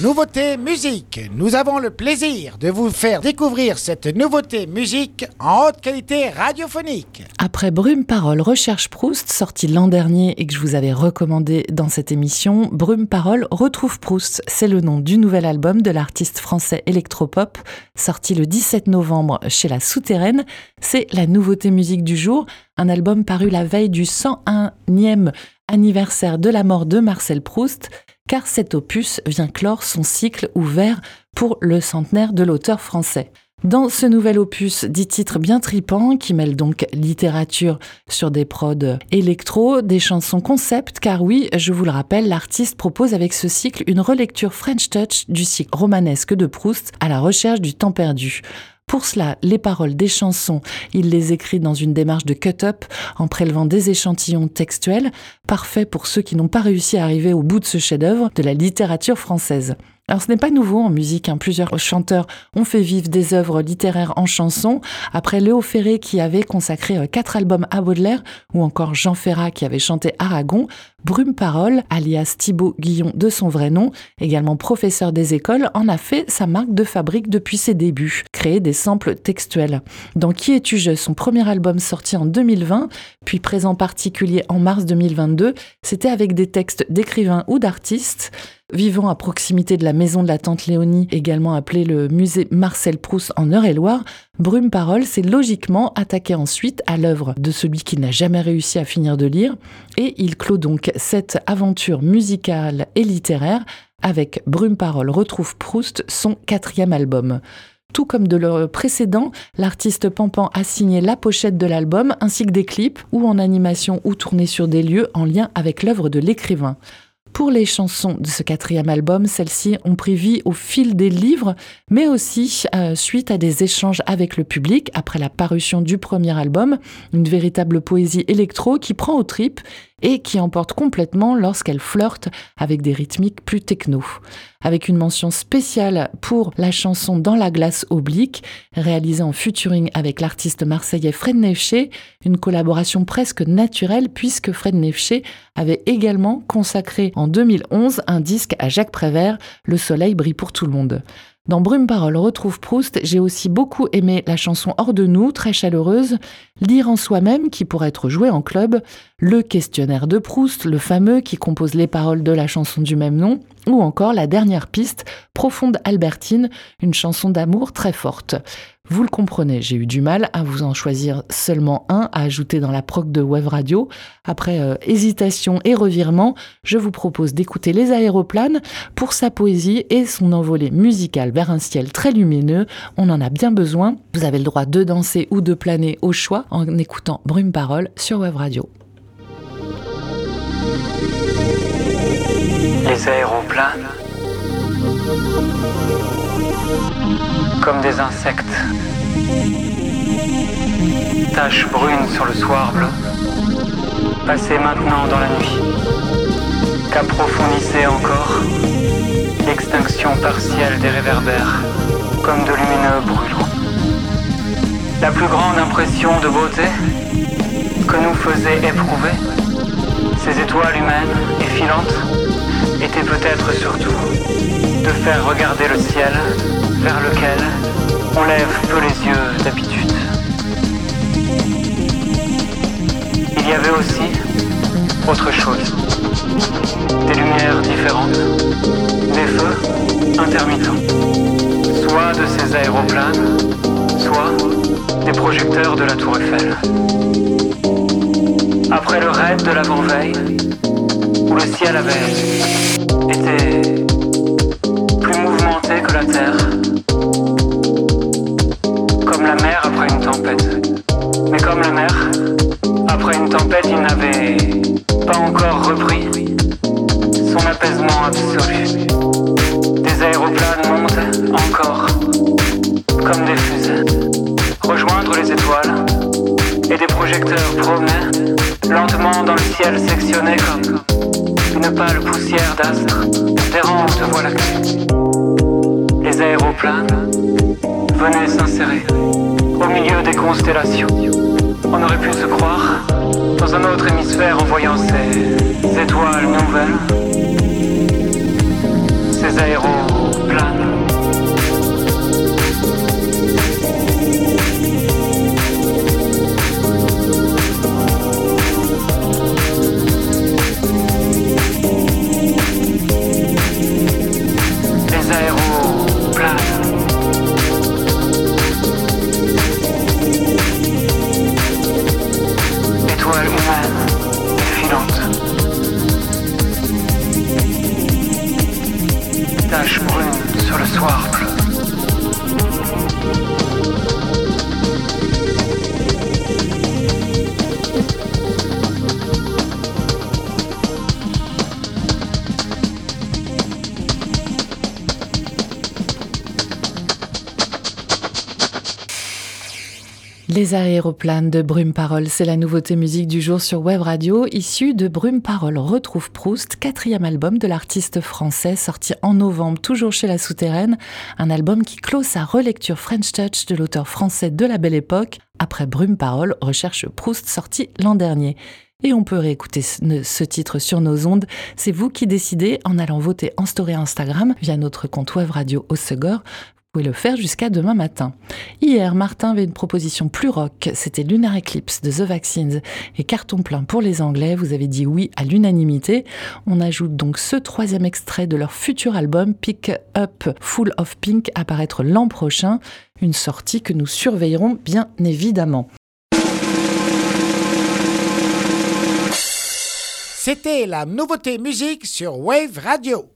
Nouveauté musique. Nous avons le plaisir de vous faire découvrir cette nouveauté musique en haute qualité radiophonique. Après Brume Parole Recherche Proust, sorti l'an dernier et que je vous avais recommandé dans cette émission, Brume Parole retrouve Proust. C'est le nom du nouvel album de l'artiste français électropop, sorti le 17 novembre chez La Souterraine. C'est la nouveauté musique du jour, un album paru la veille du 101e anniversaire de la mort de Marcel Proust car cet opus vient clore son cycle ouvert pour le centenaire de l'auteur français. Dans ce nouvel opus, dix titres bien tripants qui mêlent donc littérature sur des prods électro, des chansons concept, car oui, je vous le rappelle, l'artiste propose avec ce cycle une relecture French Touch du cycle romanesque de Proust à la recherche du temps perdu. Pour cela, les paroles des chansons, il les écrit dans une démarche de cut-up en prélevant des échantillons textuels, parfait pour ceux qui n'ont pas réussi à arriver au bout de ce chef-d'œuvre de la littérature française. Alors ce n'est pas nouveau en musique, hein. plusieurs chanteurs ont fait vivre des œuvres littéraires en chansons, après Léo Ferré qui avait consacré euh, quatre albums à Baudelaire, ou encore Jean Ferrat qui avait chanté Aragon, Brume Parole, alias Thibaut Guillon de son vrai nom, également professeur des écoles, en a fait sa marque de fabrique depuis ses débuts, créer des samples textuels. Dans Qui es-tu je, son premier album sorti en 2020, puis présent particulier en mars 2022, c'était avec des textes d'écrivains ou d'artistes, Vivant à proximité de la maison de la tante Léonie, également appelée le musée Marcel Proust en Eure-et-Loire, Brume Parole s'est logiquement attaqué ensuite à l'œuvre de celui qui n'a jamais réussi à finir de lire, et il clôt donc cette aventure musicale et littéraire avec Brume Parole retrouve Proust, son quatrième album. Tout comme de leur précédent, l'artiste Pampan a signé la pochette de l'album ainsi que des clips ou en animation ou tournés sur des lieux en lien avec l'œuvre de l'écrivain. Pour les chansons de ce quatrième album, celles-ci ont pris vie au fil des livres, mais aussi euh, suite à des échanges avec le public après la parution du premier album, une véritable poésie électro qui prend aux tripes et qui emporte complètement lorsqu'elle flirte avec des rythmiques plus techno. Avec une mention spéciale pour la chanson Dans la glace oblique, réalisée en featuring avec l'artiste marseillais Fred Nefché, une collaboration presque naturelle puisque Fred Nefché avait également consacré en 2011 un disque à Jacques Prévert, Le soleil brille pour tout le monde. Dans Brume Parole retrouve Proust, j'ai aussi beaucoup aimé la chanson Hors de nous, très chaleureuse, Lire en soi-même, qui pourrait être joué en club, le questionnaire de Proust, le fameux qui compose les paroles de la chanson du même nom, ou encore la dernière piste, Profonde Albertine, une chanson d'amour très forte. Vous le comprenez, j'ai eu du mal à vous en choisir seulement un à ajouter dans la proc de Web Radio. Après euh, hésitation et revirement, je vous propose d'écouter Les Aéroplanes pour sa poésie et son envolée musicale vers un ciel très lumineux. On en a bien besoin. Vous avez le droit de danser ou de planer au choix en écoutant Brume Parole sur Web Radio. Les aéroplanes, comme des insectes, taches brunes sur le soir bleu, passez maintenant dans la nuit, qu'approfondissait encore l'extinction partielle des réverbères, comme de lumineux brûlants. La plus grande impression de beauté que nous faisait éprouver ces étoiles humaines et filantes était peut-être surtout de faire regarder le ciel vers lequel on lève peu les yeux d'habitude. Il y avait aussi autre chose, des lumières différentes, des feux intermittents, soit de ces aéroplanes, soit des projecteurs de la tour Eiffel. Après le raid de l'avant-veille, où le ciel avait été que la terre, comme la mer après une tempête. Mais comme la mer, après une tempête, il n'avait pas encore repris son apaisement absolu. Des aéroplanes montent encore comme des fusées, rejoindre les étoiles et des projecteurs promenaient lentement dans le ciel sectionné comme une pâle poussière d'astre errante de voie lactée. Aéroplanes venaient s'insérer au milieu des constellations. On aurait pu se croire dans un autre hémisphère en voyant ces étoiles nouvelles, ces aéros sur le soir. Les aéroplanes de Brume Parole, c'est la nouveauté musique du jour sur Web Radio, issue de Brume Parole Retrouve Proust, quatrième album de l'artiste français sorti en novembre, toujours chez La Souterraine, un album qui clôt sa relecture French Touch de l'auteur français de la Belle Époque, après Brume Parole, recherche Proust sorti l'an dernier. Et on peut réécouter ce titre sur nos ondes. C'est vous qui décidez en allant voter en story Instagram via notre compte web radio Segor pouvez le faire jusqu'à demain matin. Hier, Martin avait une proposition plus rock. C'était Lunar Eclipse de The Vaccines et carton plein pour les Anglais. Vous avez dit oui à l'unanimité. On ajoute donc ce troisième extrait de leur futur album Pick Up Full of Pink à paraître l'an prochain. Une sortie que nous surveillerons bien évidemment. C'était la nouveauté musique sur Wave Radio.